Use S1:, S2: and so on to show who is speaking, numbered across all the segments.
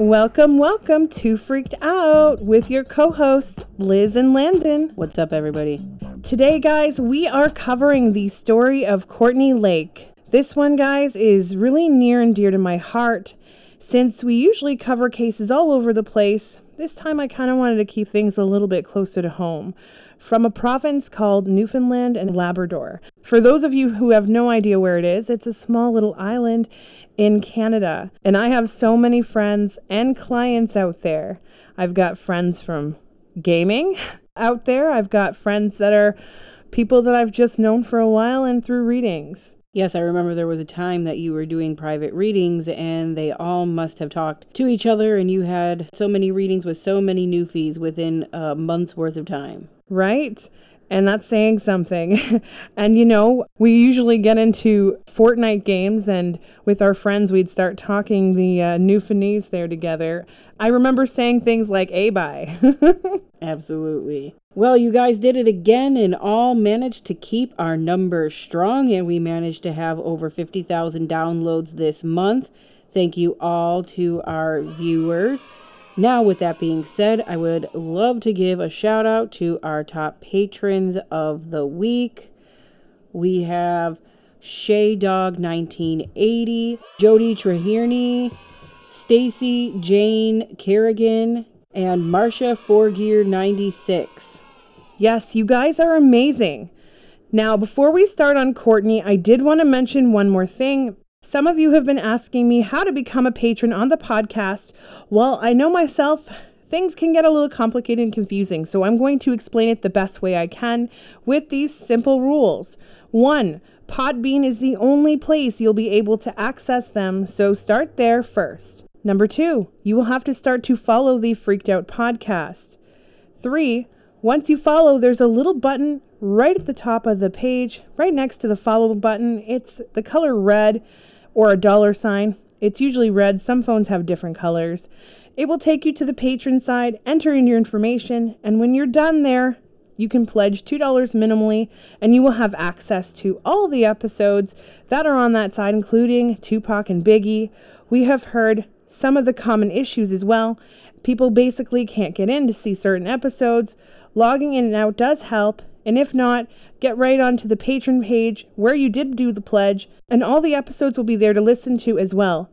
S1: Welcome, welcome to Freaked Out with your co hosts, Liz and Landon.
S2: What's up, everybody?
S1: Today, guys, we are covering the story of Cortney Lake. This one, guys, is really near and dear to my heart. Since we usually cover cases all over the place, this time I kind of wanted to keep things a little bit closer to home from a province called Newfoundland and Labrador. For those of you who have no idea where it is, it's a small little island in Canada. And I have so many friends and clients out there. I've got friends from gaming out there, I've got friends that are people that I've just known for a while and through readings.
S2: Yes, I remember there was a time that you were doing private readings and they all must have talked to each other, and you had so many readings with so many newfies within a month's worth of time.
S1: Right? And that's saying something. and you know, we usually get into Fortnite games, and with our friends, we'd start talking the uh, Newfoundlandese there together. I remember saying things like A bye.
S2: Absolutely. Well, you guys did it again and all managed to keep our numbers strong, and we managed to have over 50,000 downloads this month. Thank you all to our viewers. Now, with that being said, I would love to give a shout out to our top patrons of the week. We have Shay Dog 1980, Jody Treherney, Stacy Jane Kerrigan, and Marcia Four-Gear 96.
S1: Yes, you guys are amazing. Now, before we start on Cortney, I did want to mention one more thing. Some of you have been asking me how to become a patron on the podcast. Well, I know myself, things can get a little complicated and confusing, so I'm going to explain it the best way I can with these simple rules. One, Podbean is the only place you'll be able to access them, so start there first. Number two, you will have to start to follow the Freaked Out podcast. Three, once you follow, there's a little button right at the top of the page, right next to the follow button. It's the color red or a dollar sign. It's usually red, some phones have different colors. It will take you to the patron side, enter in your information, and when you're done there, you can pledge $2 minimally, and you will have access to all the episodes that are on that side, including Tupac and Biggie. We have heard some of the common issues as well. People basically can't get in to see certain episodes. Logging in and out does help, and if not, get right onto the patron page where you did do the pledge, and all the episodes will be there to listen to as well.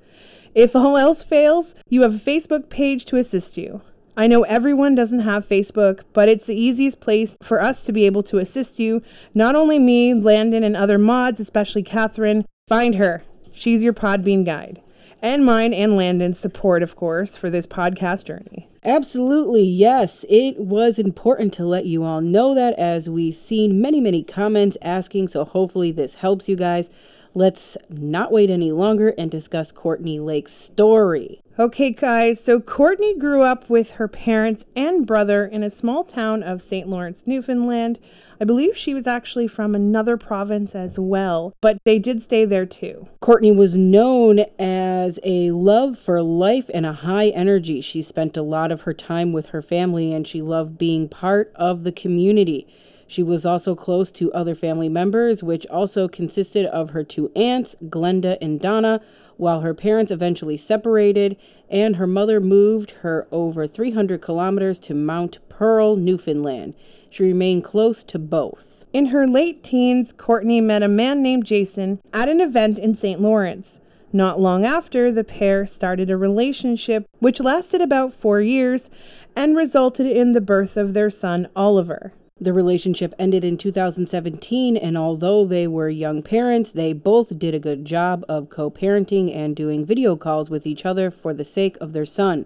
S1: If all else fails, you have a Facebook page to assist you. I know everyone doesn't have Facebook, but it's the easiest place for us to be able to assist you. Not only me, Landon, and other mods, especially Catherine. Find her. She's your Podbean guide. And mine and Landon's support, of course, for this podcast journey.
S2: Absolutely, yes. It was important to let you all know that as we've seen many, many comments asking, so hopefully this helps you guys. Let's not wait any longer and discuss Cortney Lake's story.
S1: Okay, guys, so Cortney grew up with her parents and brother in a small town of St. Lawrence, Newfoundland. I believe she was actually from another province as well, but they did stay there too.
S2: Cortney was known as a love for life and a high energy. She spent a lot of her time with her family and she loved being part of the community. She was also close to other family members, which also consisted of her two aunts, Glenda and Donna, while her parents eventually separated and her mother moved her over 300 kilometers to Mount Pearl, Newfoundland. She remained close to both.
S1: In her late teens, Cortney met a man named Jason at an event in St. Lawrence. Not long after, the pair started a relationship which lasted about four years and resulted in the birth of their son, Oliver.
S2: The relationship ended in 2017, and although they were young parents, they both did a good job of co parenting and doing video calls with each other for the sake of their son,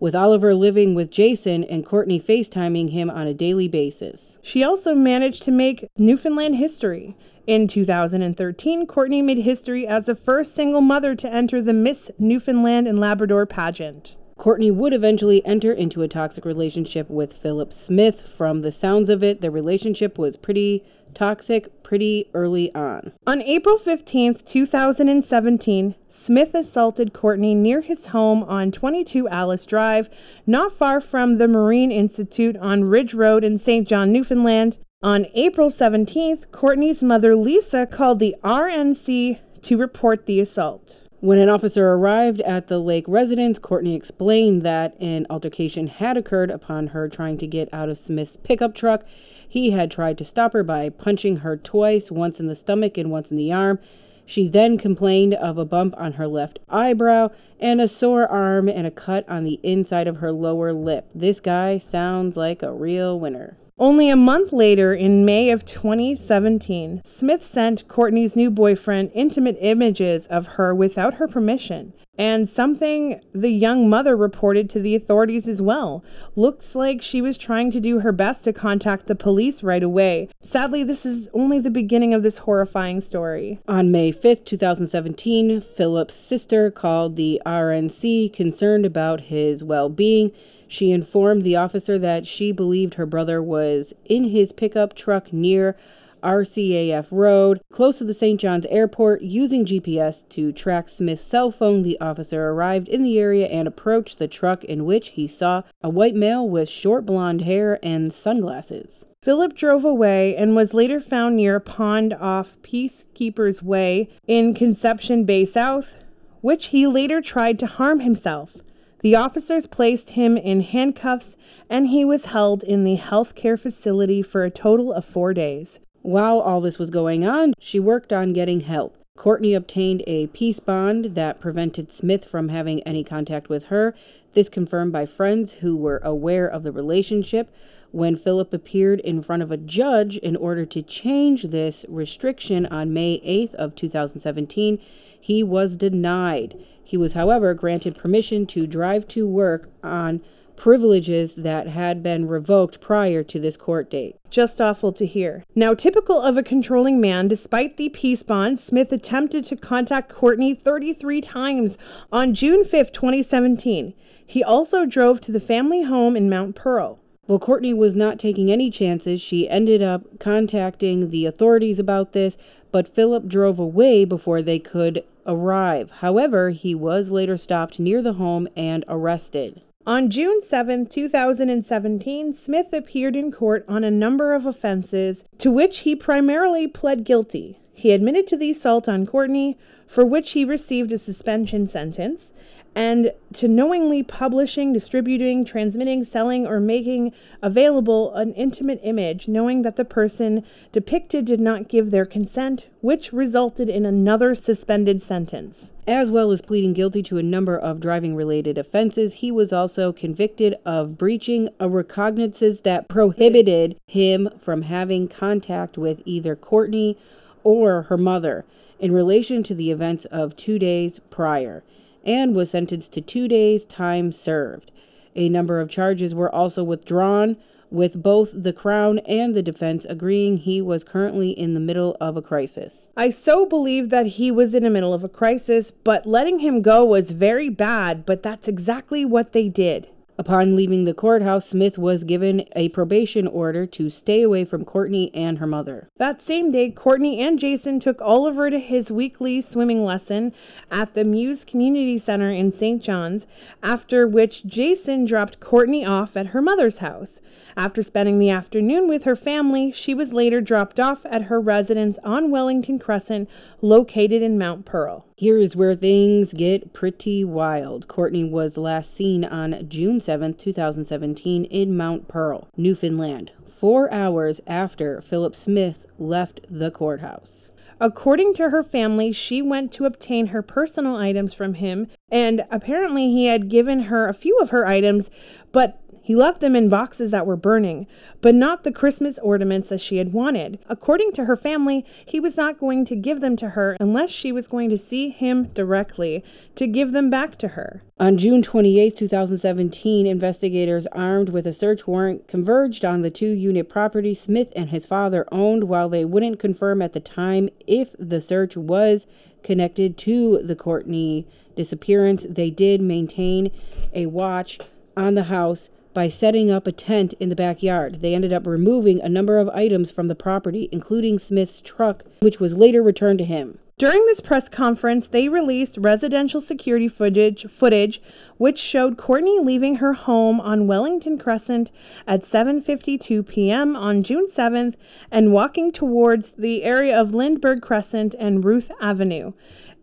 S2: with Oliver living with Jason and Cortney FaceTiming him on a daily basis.
S1: She also managed to make Newfoundland history. In 2013, Cortney made history as the first single mother to enter the Miss Newfoundland and Labrador pageant.
S2: Cortney would eventually enter into a toxic relationship with Philip Smith. From the sounds of it, the relationship was pretty toxic pretty early on.
S1: On April 15th, 2017, Smith assaulted Cortney near his home on 22 Alice Drive, not far from the Marine Institute on Ridge Road in St. John, Newfoundland. On April 17th, Cortney's mother Lisa called the RNC to report the assault.
S2: When an officer arrived at the Lake residence, Cortney explained that an altercation had occurred upon her trying to get out of Smith's pickup truck. He had tried to stop her by punching her twice, once in the stomach and once in the arm. She then complained of a bump on her left eyebrow and a sore arm and a cut on the inside of her lower lip. This guy sounds like a real winner.
S1: Only a month later, in May of 2017, Smith sent Cortney's new boyfriend intimate images of her without her permission and something the young mother reported to the authorities as well. Looks like she was trying to do her best to contact the police right away. Sadly, this is only the beginning of this horrifying story.
S2: On May 5th, 2017, Philip's sister called the RNC concerned about his well being. She informed the officer that she believed her brother was in his pickup truck near RCAF Road, close to the St. John's Airport. Using GPS to track Smith's cell phone, the officer arrived in the area and approached the truck in which he saw a white male with short blonde hair and sunglasses.
S1: Philip drove away and was later found near a pond off Peacekeepers Way in Conception Bay South, which he later tried to harm himself. The officers placed him in handcuffs and he was held in the healthcare facility for a total of four days.
S2: While all this was going on, she worked on getting help. Cortney obtained a peace bond that prevented Smith from having any contact with her. This confirmed by friends who were aware of the relationship. When Philip appeared in front of a judge in order to change this restriction on May 8th of 2017, he was denied. He was, however, granted permission to drive to work on privileges that had been revoked prior to this court date.
S1: Just awful to hear. Now, typical of a controlling man, despite the peace bond, Smith attempted to contact Cortney 33 times on June 5, 2017. He also drove to the family home in Mount Pearl.
S2: While Cortney was not taking any chances, she ended up contacting the authorities about this, but Philip drove away before they could arrive. However, he was later stopped near the home and arrested.
S1: On June 7, 2017, Smith appeared in court on a number of offenses to which he primarily pled guilty. He admitted to the assault on Cortney, for which he received a suspension sentence, and to knowingly publishing, distributing, transmitting, selling, or making available an intimate image, knowing that the person depicted did not give their consent, which resulted in another suspended sentence.
S2: As well as pleading guilty to a number of driving related offenses, he was also convicted of breaching a recognizance that prohibited him from having contact with either Cortney or her mother in relation to the events of two days prior and was sentenced to two days' time served. A number of charges were also withdrawn, with both the Crown and the defense agreeing he was currently in the middle of a crisis.
S1: I so believe that he was in the middle of a crisis, but letting him go was very bad, but that's exactly what they did.
S2: Upon leaving the courthouse, Smith was given a probation order to stay away from Cortney and her mother.
S1: That same day, Cortney and Jason took Oliver to his weekly swimming lesson at the Muse Community Center in St. John's, after which Jason dropped Cortney off at her mother's house. After spending the afternoon with her family, she was later dropped off at her residence on Wellington Crescent, located in Mount Pearl.
S2: Here is where things get pretty wild. Cortney was last seen on June 7, 2017, in Mount Pearl, Newfoundland, four hours after Philip Smith left the courthouse.
S1: According to her family, she went to obtain her personal items from him, and apparently he had given her a few of her items, but he left them in boxes that were burning, but not the Christmas ornaments that she had wanted. According to her family, he was not going to give them to her unless she was going to see him directly to give them back to her.
S2: On June 28, 2017, investigators armed with a search warrant converged on the two unit property Smith and his father owned while they wouldn't confirm at the time if the search was connected to the Cortney disappearance. They did maintain a watch on the house by setting up a tent in the backyard. They ended up removing a number of items from the property, including Smith's truck, which was later returned to him.
S1: During this press conference, they released residential security footage, footage which showed Cortney leaving her home on Wellington Crescent at 7:52 p.m. on June 7th and walking towards the area of Lindbergh Crescent and Ruth Avenue.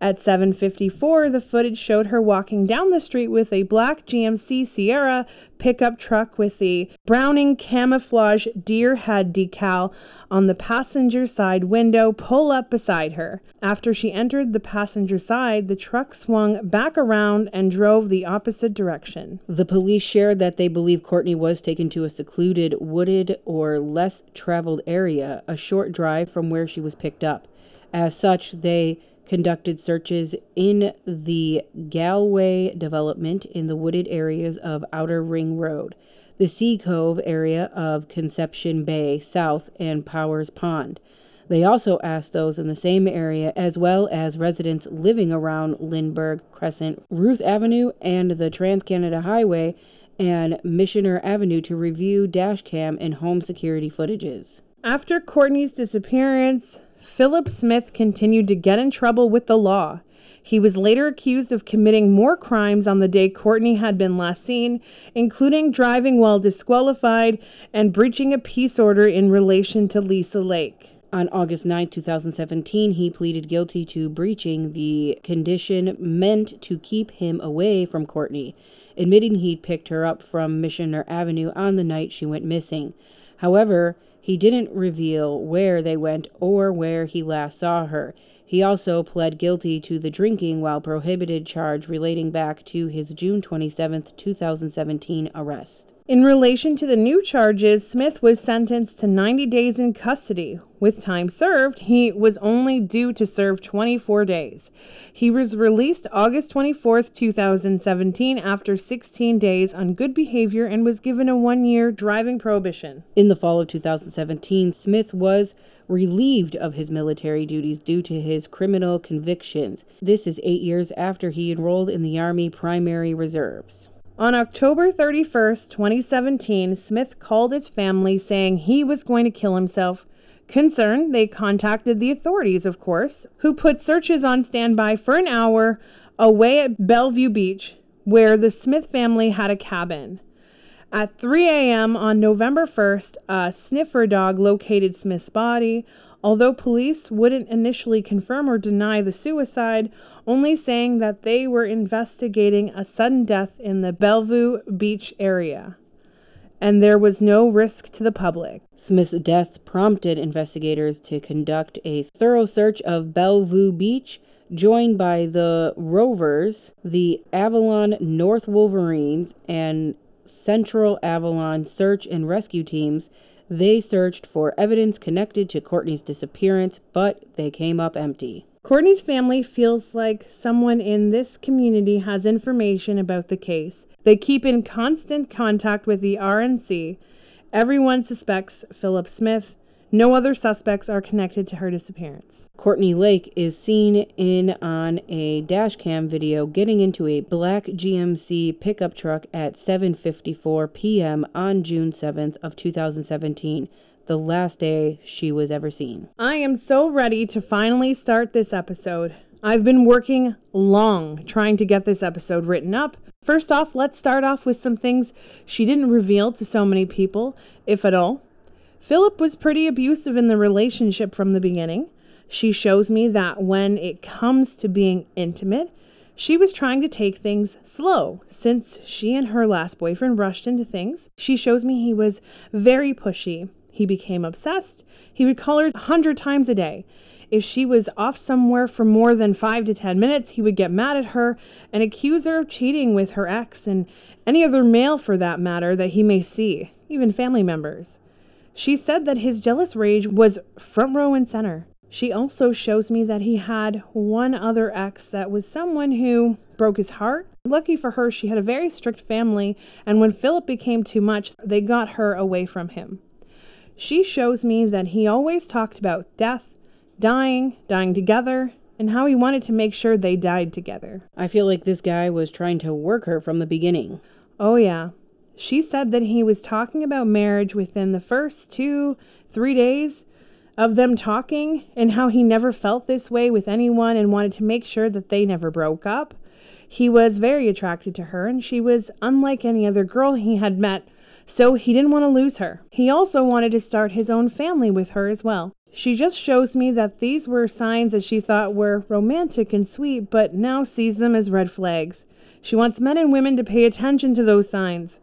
S1: At 7:54, the footage showed her walking down the street with a black GMC Sierra pickup truck with the Browning camouflage deer head decal on the passenger side window pull up beside her. After she entered the passenger side, the truck swung back around and drove the opposite direction.
S2: The police shared that they believe Cortney was taken to a secluded, wooded, or less traveled area, a short drive from where she was picked up. As such, they conducted searches in the Galway development in the wooded areas of Outer Ring Road, the Seal Cove area of Conception Bay South, and Powers Pond. They also asked those in the same area, as well as residents living around Lindbergh Crescent, Ruth Avenue, and the Trans Canada Highway and Missioner Avenue to review dashcam and home security footages.
S1: After Cortney's disappearance, Philip Smith continued to get in trouble with the law. He was later accused of committing more crimes on the day Cortney had been last seen, including driving while disqualified and breaching a peace order in relation to Lisa Lake.
S2: On August 9, 2017, he pleaded guilty to breaching the condition meant to keep him away from Cortney, admitting he'd picked her up from Missioner Avenue on the night she went missing. However, he didn't reveal where they went or where he last saw her. He also pled guilty to the drinking while prohibited charge relating back to his June 27, 2017 arrest.
S1: In relation to the new charges, Smith was sentenced to 90 days in custody. With time served, he was only due to serve 24 days. He was released August 24, 2017, after 16 days on good behavior and was given a one year driving prohibition.
S2: In the fall of 2017, Smith was relieved of his military duties due to his criminal convictions. This is eight years after he enrolled in the Army Primary Reserves.
S1: On October 31st, 2017, Smith called his family saying he was going to kill himself. Concerned, they contacted the authorities, of course, who put searches on standby for an hour away at Bellevue Beach, where the Smith family had a cabin. At 3 a.m. on November 1st, a sniffer dog located Smith's body, although police wouldn't initially confirm or deny the suicide, only saying that they were investigating a sudden death in the Bellevue Beach area. And there was no risk to the public.
S2: Smith's death prompted investigators to conduct a thorough search of Bellevue Beach, joined by the Rovers, the Avalon North Wolverines, and Central Avalon search and rescue teams. They searched for evidence connected to Cortney's disappearance, but they came up empty.
S1: Cortney's family feels like someone in this community has information about the case. They keep in constant contact with the RNC. Everyone suspects Philip Smith. No other suspects are connected to her disappearance.
S2: Cortney Lake is seen in on a dashcam video getting into a black GMC pickup truck at 7:54 p.m. on June 7th of 2017 the last day she was ever seen.
S1: I am so ready to finally start this episode. I've been working long trying to get this episode written up. First off, let's start off with some things she didn't reveal to so many people, if at all. Philip was pretty abusive in the relationship from the beginning. She shows me that when it comes to being intimate, she was trying to take things slow. Since she and her last boyfriend rushed into things, she shows me he was very pushy he became obsessed. He would call her a hundred times a day. If she was off somewhere for more than five to ten minutes, he would get mad at her and accuse her of cheating with her ex and any other male for that matter that he may see, even family members. She said that his jealous rage was front row and center. She also shows me that he had one other ex that was someone who broke his heart. Lucky for her, she had a very strict family, and when Philip became too much, they got her away from him. She shows me that he always talked about death, dying, dying together, and how he wanted to make sure they died together.
S2: I feel like this guy was trying to work her from the beginning.
S1: Oh, yeah. She said that he was talking about marriage within the first two, three days of them talking, and how he never felt this way with anyone and wanted to make sure that they never broke up. He was very attracted to her, and she was unlike any other girl he had met so he didn't want to lose her. He also wanted to start his own family with her as well. She just shows me that these were signs that she thought were romantic and sweet, but now sees them as red flags. She wants men and women to pay attention to those signs.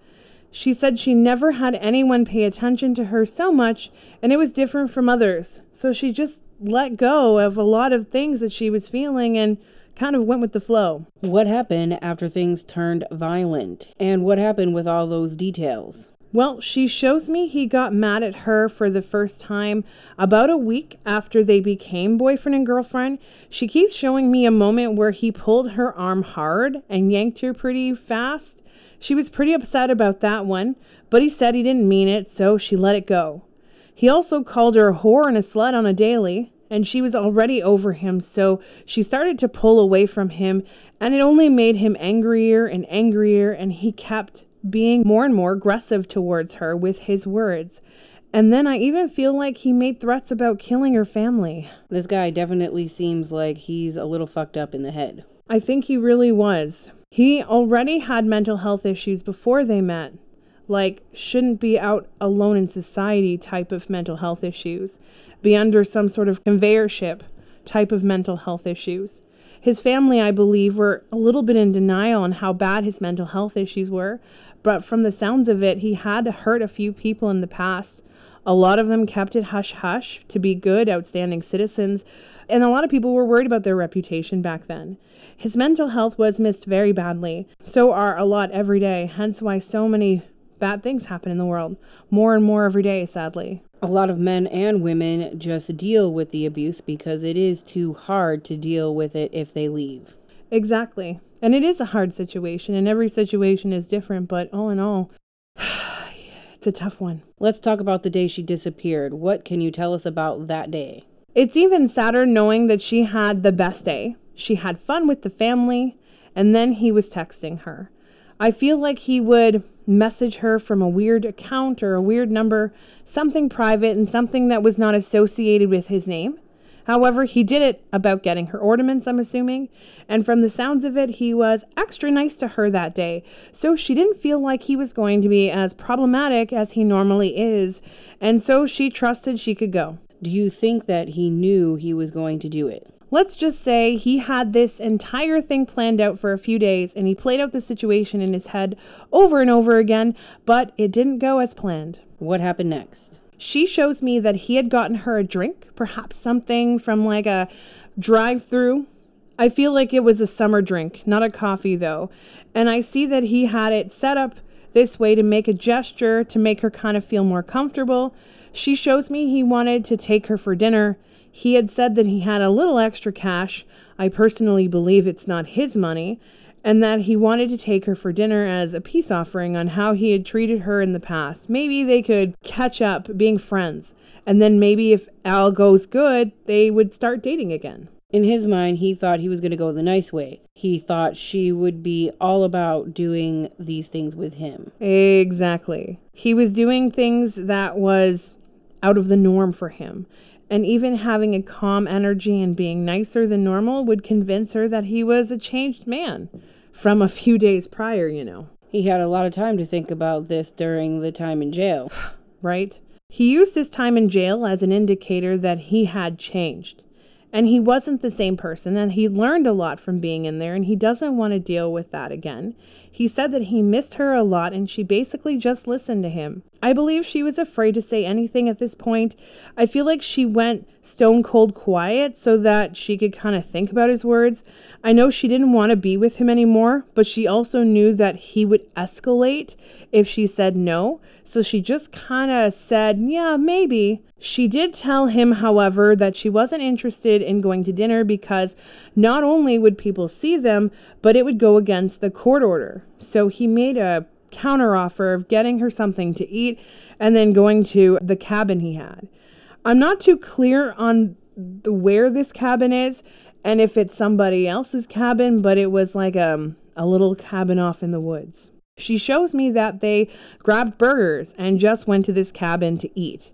S1: She said she never had anyone pay attention to her so much, and it was different from others. So she just let go of a lot of things that she was feeling and kind of went with the flow.
S2: What happened after things turned violent? And what happened with all those details?
S1: Well, she shows me he got mad at her for the first time about a week after they became boyfriend and girlfriend. She keeps showing me a moment where he pulled her arm hard and yanked her pretty fast. She was pretty upset about that one, but he said he didn't mean it, so she let it go. He also called her a whore and a slut on a daily, and she was already over him, so she started to pull away from him, and it only made him angrier and angrier, and he kept being more and more aggressive towards her with his words. And then I even feel like he made threats about killing her family.
S2: This guy definitely seems like he's a little fucked up in the head.
S1: I think he really was. He already had mental health issues before they met, like shouldn't be out alone in society type of mental health issues, be under some sort of conveyorship type of mental health issues. His family, I believe, were a little bit in denial on how bad his mental health issues were, but from the sounds of it, he had hurt a few people in the past. A lot of them kept it hush hush to be good, outstanding citizens, and a lot of people were worried about their reputation back then. His mental health was missed very badly. So are a lot every day, hence why so many bad things happen in the world. More and more every day, sadly.
S2: A lot of men and women just deal with the abuse because it is too hard to deal with it if they leave.
S1: Exactly. And it is a hard situation, and every situation is different, but all in all, it's a tough one.
S2: Let's talk about the day she disappeared. What can you tell us about that day?
S1: It's even sadder knowing that she had the best day. She had fun with the family, and then he was texting her. I feel like he would message her from a weird account or a weird number, something private and something that was not associated with his name. However, he did it about getting her ornaments, I'm assuming, and from the sounds of it, he was extra nice to her that day, so she didn't feel like he was going to be as problematic as he normally is, and so she trusted she could go.
S2: Do you think that he knew he was going to do it?
S1: Let's just say he had this entire thing planned out for a few days and he played out the situation in his head over and over again, but it didn't go as planned.
S2: What happened next?
S1: She shows me that he had gotten her a drink, perhaps something from like a drive through. I feel like it was a summer drink, not a coffee though. And I see that he had it set up this way to make a gesture to make her kind of feel more comfortable. She shows me he wanted to take her for dinner. He had said that he had a little extra cash. I personally believe it's not his money and that he wanted to take her for dinner as a peace offering on how he had treated her in the past. Maybe they could catch up being friends, and then maybe if Al goes good, they would start dating again.
S2: In his mind, he thought he was going to go the nice way. He thought she would be all about doing these things with him.
S1: Exactly. He was doing things that was out of the norm for him. And even having a calm energy and being nicer than normal would convince her that he was a changed man from a few days prior, you know.
S2: He had a lot of time to think about this during the time in jail.
S1: right? He used his time in jail as an indicator that he had changed. And he wasn't the same person, and he learned a lot from being in there, and he doesn't want to deal with that again. He said that he missed her a lot, and she basically just listened to him. I believe she was afraid to say anything at this point. I feel like she went stone cold quiet so that she could kind of think about his words. I know she didn't want to be with him anymore, but she also knew that he would escalate if she said no. So she just kind of said, Yeah, maybe. She did tell him, however, that she wasn't interested in going to dinner because not only would people see them, but it would go against the court order. So he made a counteroffer of getting her something to eat and then going to the cabin he had. I'm not too clear on the, where this cabin is and if it's somebody else's cabin, but it was like a, um, a little cabin off in the woods. She shows me that they grabbed burgers and just went to this cabin to eat.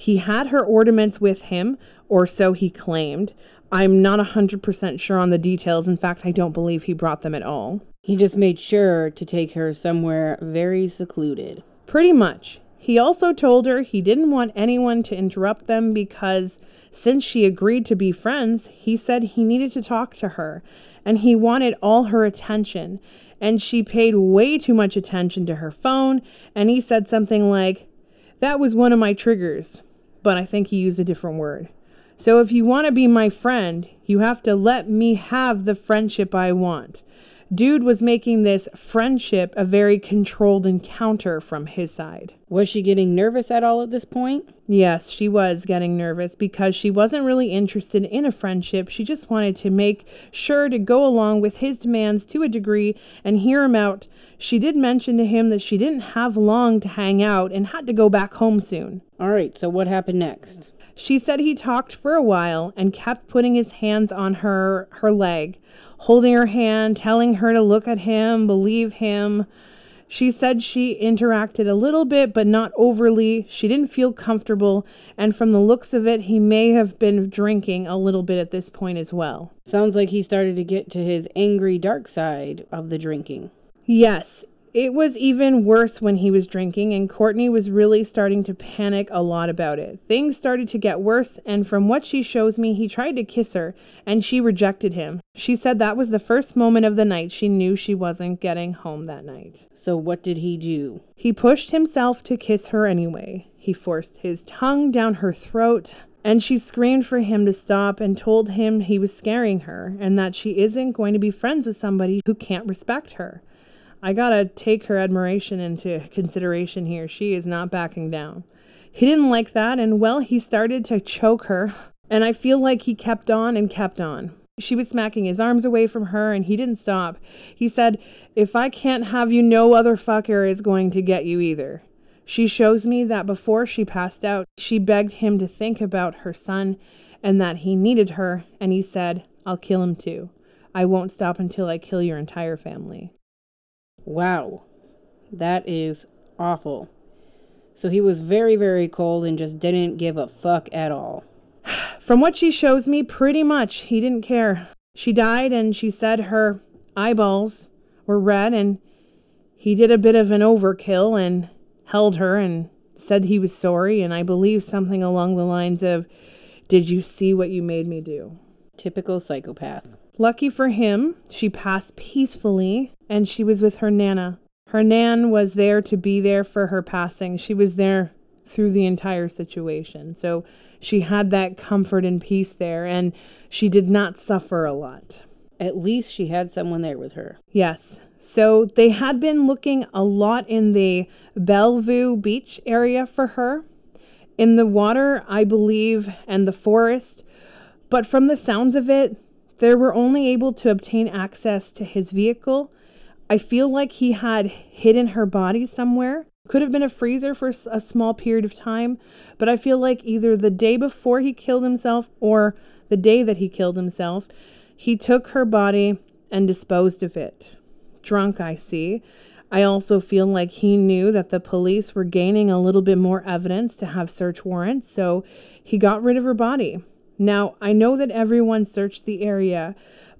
S1: He had her ornaments with him, or so he claimed. I'm not 100% sure on the details. In fact, I don't believe he brought them at all.
S2: He just made sure to take her somewhere very secluded.
S1: Pretty much. He also told her he didn't want anyone to interrupt them because since she agreed to be friends, he said he needed to talk to her and he wanted all her attention. And she paid way too much attention to her phone. And he said something like, That was one of my triggers. But I think he used a different word. So if you want to be my friend, you have to let me have the friendship I want. Dude was making this friendship a very controlled encounter from his side.
S2: Was she getting nervous at all at this point?
S1: Yes, she was getting nervous because she wasn't really interested in a friendship. She just wanted to make sure to go along with his demands to a degree and hear him out. She did mention to him that she didn't have long to hang out and had to go back home soon.
S2: All right, so what happened next?
S1: She said he talked for a while and kept putting his hands on her her leg, holding her hand, telling her to look at him, believe him. She said she interacted a little bit, but not overly. She didn't feel comfortable, and from the looks of it, he may have been drinking a little bit at this point as well.
S2: Sounds like he started to get to his angry dark side of the drinking.
S1: Yes, it was even worse when he was drinking, and Cortney was really starting to panic a lot about it. Things started to get worse, and from what she shows me, he tried to kiss her, and she rejected him. She said that was the first moment of the night she knew she wasn't getting home that night.
S2: So, what did he do?
S1: He pushed himself to kiss her anyway. He forced his tongue down her throat, and she screamed for him to stop and told him he was scaring her and that she isn't going to be friends with somebody who can't respect her. I gotta take her admiration into consideration here. She is not backing down. He didn't like that, and well, he started to choke her, and I feel like he kept on and kept on. She was smacking his arms away from her, and he didn't stop. He said, If I can't have you, no other fucker is going to get you either. She shows me that before she passed out, she begged him to think about her son and that he needed her, and he said, I'll kill him too. I won't stop until I kill your entire family.
S2: Wow. That is awful. So he was very, very cold and just didn't give a fuck at all.
S1: From what she shows me, pretty much he didn't care. She died and she said her eyeballs were red and he did a bit of an overkill and held her and said he was sorry and I believe something along the lines of, Did you see what you made me do?
S2: Typical psychopath.
S1: Lucky for him, she passed peacefully and she was with her Nana. Her Nan was there to be there for her passing. She was there through the entire situation. So she had that comfort and peace there, and she did not suffer a lot.
S2: At least she had someone there with her.
S1: Yes. So they had been looking a lot in the Bellevue Beach area for her, in the water, I believe, and the forest. But from the sounds of it, they were only able to obtain access to his vehicle. I feel like he had hidden her body somewhere. Could have been a freezer for a small period of time, but I feel like either the day before he killed himself or the day that he killed himself, he took her body and disposed of it. Drunk, I see. I also feel like he knew that the police were gaining a little bit more evidence to have search warrants, so he got rid of her body. Now, I know that everyone searched the area,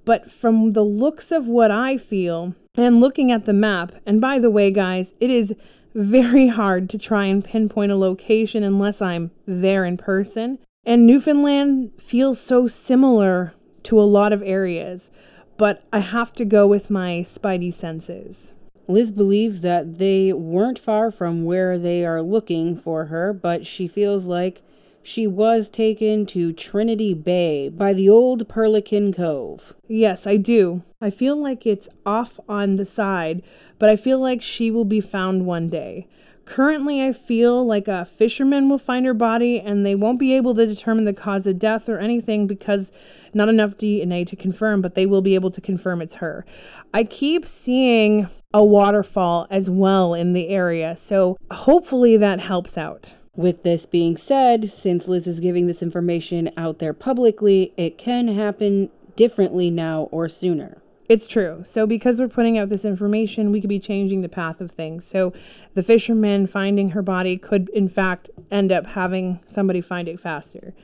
S1: but from the looks of what I feel and looking at the map, and by the way, guys, it is very hard to try and pinpoint a location unless I'm there in person. And Newfoundland feels so similar to a lot of areas, but I have to go with my spidey senses.
S2: Liz believes that they weren't far from where they are looking for her, but she feels like she was taken to Trinity Bay by the old Perlican Cove.
S1: Yes, I do. I feel like it's off on the side, but I feel like she will be found one day. Currently, I feel like a fisherman will find her body and they won't be able to determine the cause of death or anything because not enough DNA to confirm, but they will be able to confirm it's her. I keep seeing a waterfall as well in the area, so hopefully that helps out.
S2: With this being said, since Liz is giving this information out there publicly, it can happen differently now or sooner.
S1: It's true. So, because we're putting out this information, we could be changing the path of things. So, the fisherman finding her body could, in fact, end up having somebody find it faster.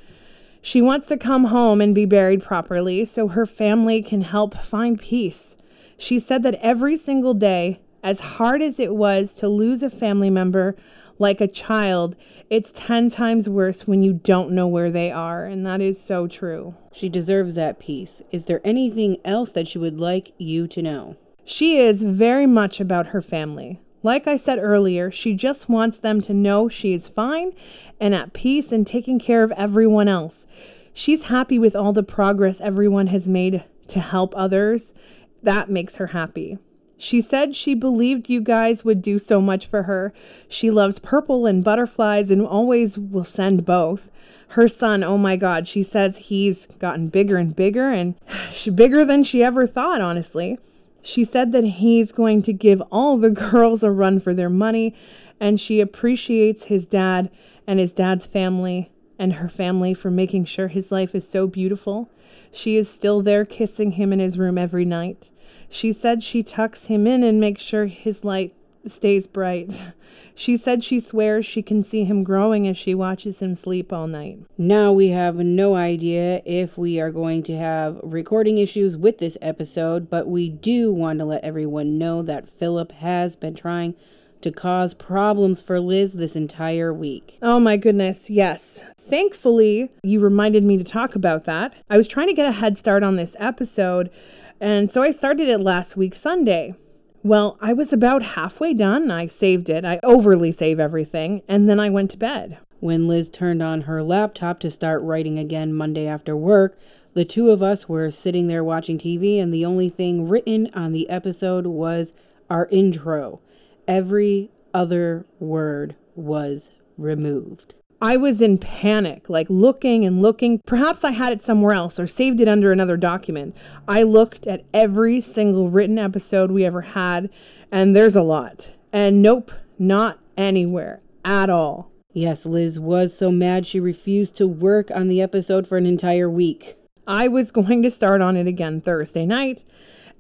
S1: She wants to come home and be buried properly so her family can help find peace. She said that every single day, as hard as it was to lose a family member, like a child, it's 10 times worse when you don't know where they are. And that is so true.
S2: She deserves that peace. Is there anything else that she would like you to know?
S1: She is very much about her family. Like I said earlier, she just wants them to know she is fine and at peace and taking care of everyone else. She's happy with all the progress everyone has made to help others. That makes her happy. She said she believed you guys would do so much for her. She loves purple and butterflies and always will send both. Her son, oh my God, she says he's gotten bigger and bigger and bigger than she ever thought, honestly. She said that he's going to give all the girls a run for their money and she appreciates his dad and his dad's family and her family for making sure his life is so beautiful. She is still there kissing him in his room every night. She said she tucks him in and makes sure his light stays bright. She said she swears she can see him growing as she watches him sleep all night.
S2: Now we have no idea if we are going to have recording issues with this episode, but we do want to let everyone know that Philip has been trying to cause problems for Liz this entire week.
S1: Oh my goodness, yes. Thankfully, you reminded me to talk about that. I was trying to get a head start on this episode and so I started it last week, Sunday. Well, I was about halfway done. I saved it. I overly save everything. And then I went to bed.
S2: When Liz turned on her laptop to start writing again Monday after work, the two of us were sitting there watching TV, and the only thing written on the episode was our intro. Every other word was removed.
S1: I was in panic, like looking and looking. Perhaps I had it somewhere else or saved it under another document. I looked at every single written episode we ever had, and there's a lot. And nope, not anywhere at all.
S2: Yes, Liz was so mad she refused to work on the episode for an entire week.
S1: I was going to start on it again Thursday night,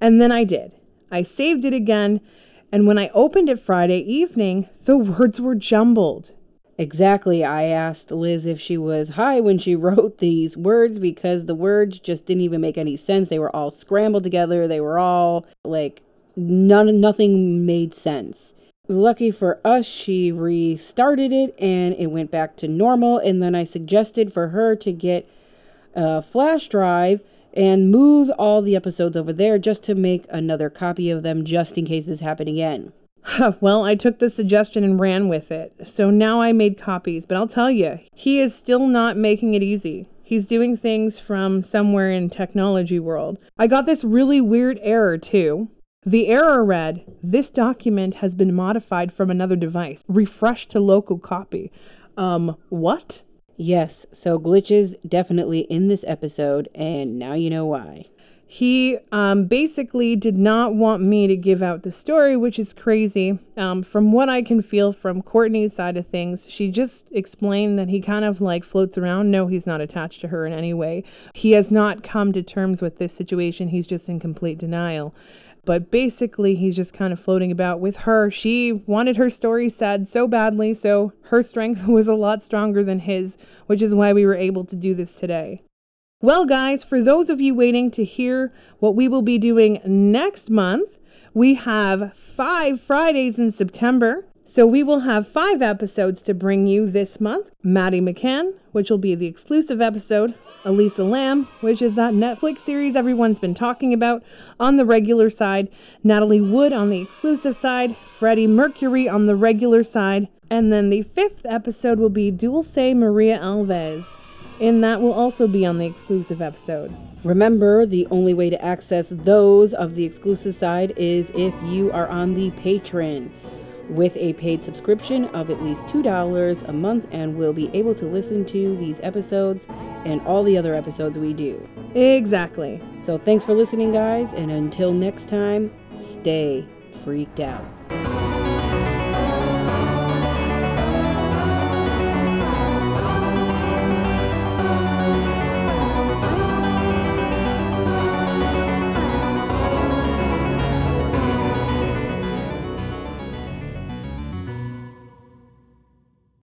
S1: and then I did. I saved it again, and when I opened it Friday evening, the words were jumbled.
S2: Exactly. I asked Liz if she was high when she wrote these words because the words just didn't even make any sense. They were all scrambled together. They were all like none nothing made sense. Lucky for us, she restarted it and it went back to normal. And then I suggested for her to get a flash drive and move all the episodes over there just to make another copy of them just in case this happened again.
S1: well, I took the suggestion and ran with it. So now I made copies, but I'll tell you, he is still not making it easy. He's doing things from somewhere in technology world. I got this really weird error too. The error read, this document has been modified from another device. Refresh to local copy. Um, what?
S2: Yes, so glitches definitely in this episode, and now you know why.
S1: He um, basically did not want me to give out the story, which is crazy. Um, from what I can feel from Cortney's side of things, she just explained that he kind of like floats around. No, he's not attached to her in any way. He has not come to terms with this situation. He's just in complete denial. But basically, he's just kind of floating about with her. She wanted her story said so badly, so her strength was a lot stronger than his, which is why we were able to do this today. Well, guys, for those of you waiting to hear what we will be doing next month, we have five Fridays in September. So we will have five episodes to bring you this month. Maddie McCann, which will be the exclusive episode. Elisa Lam, which is that Netflix series everyone's been talking about on the regular side. Natalie Wood on the exclusive side. Freddie Mercury on the regular side. And then the fifth episode will be Dulce Maria Alves and that will also be on the exclusive episode.
S2: Remember, the only way to access those of the exclusive side is if you are on the patron with a paid subscription of at least $2 a month and will be able to listen to these episodes and all the other episodes we do.
S1: Exactly.
S2: So thanks for listening, guys, and until next time, stay freaked out.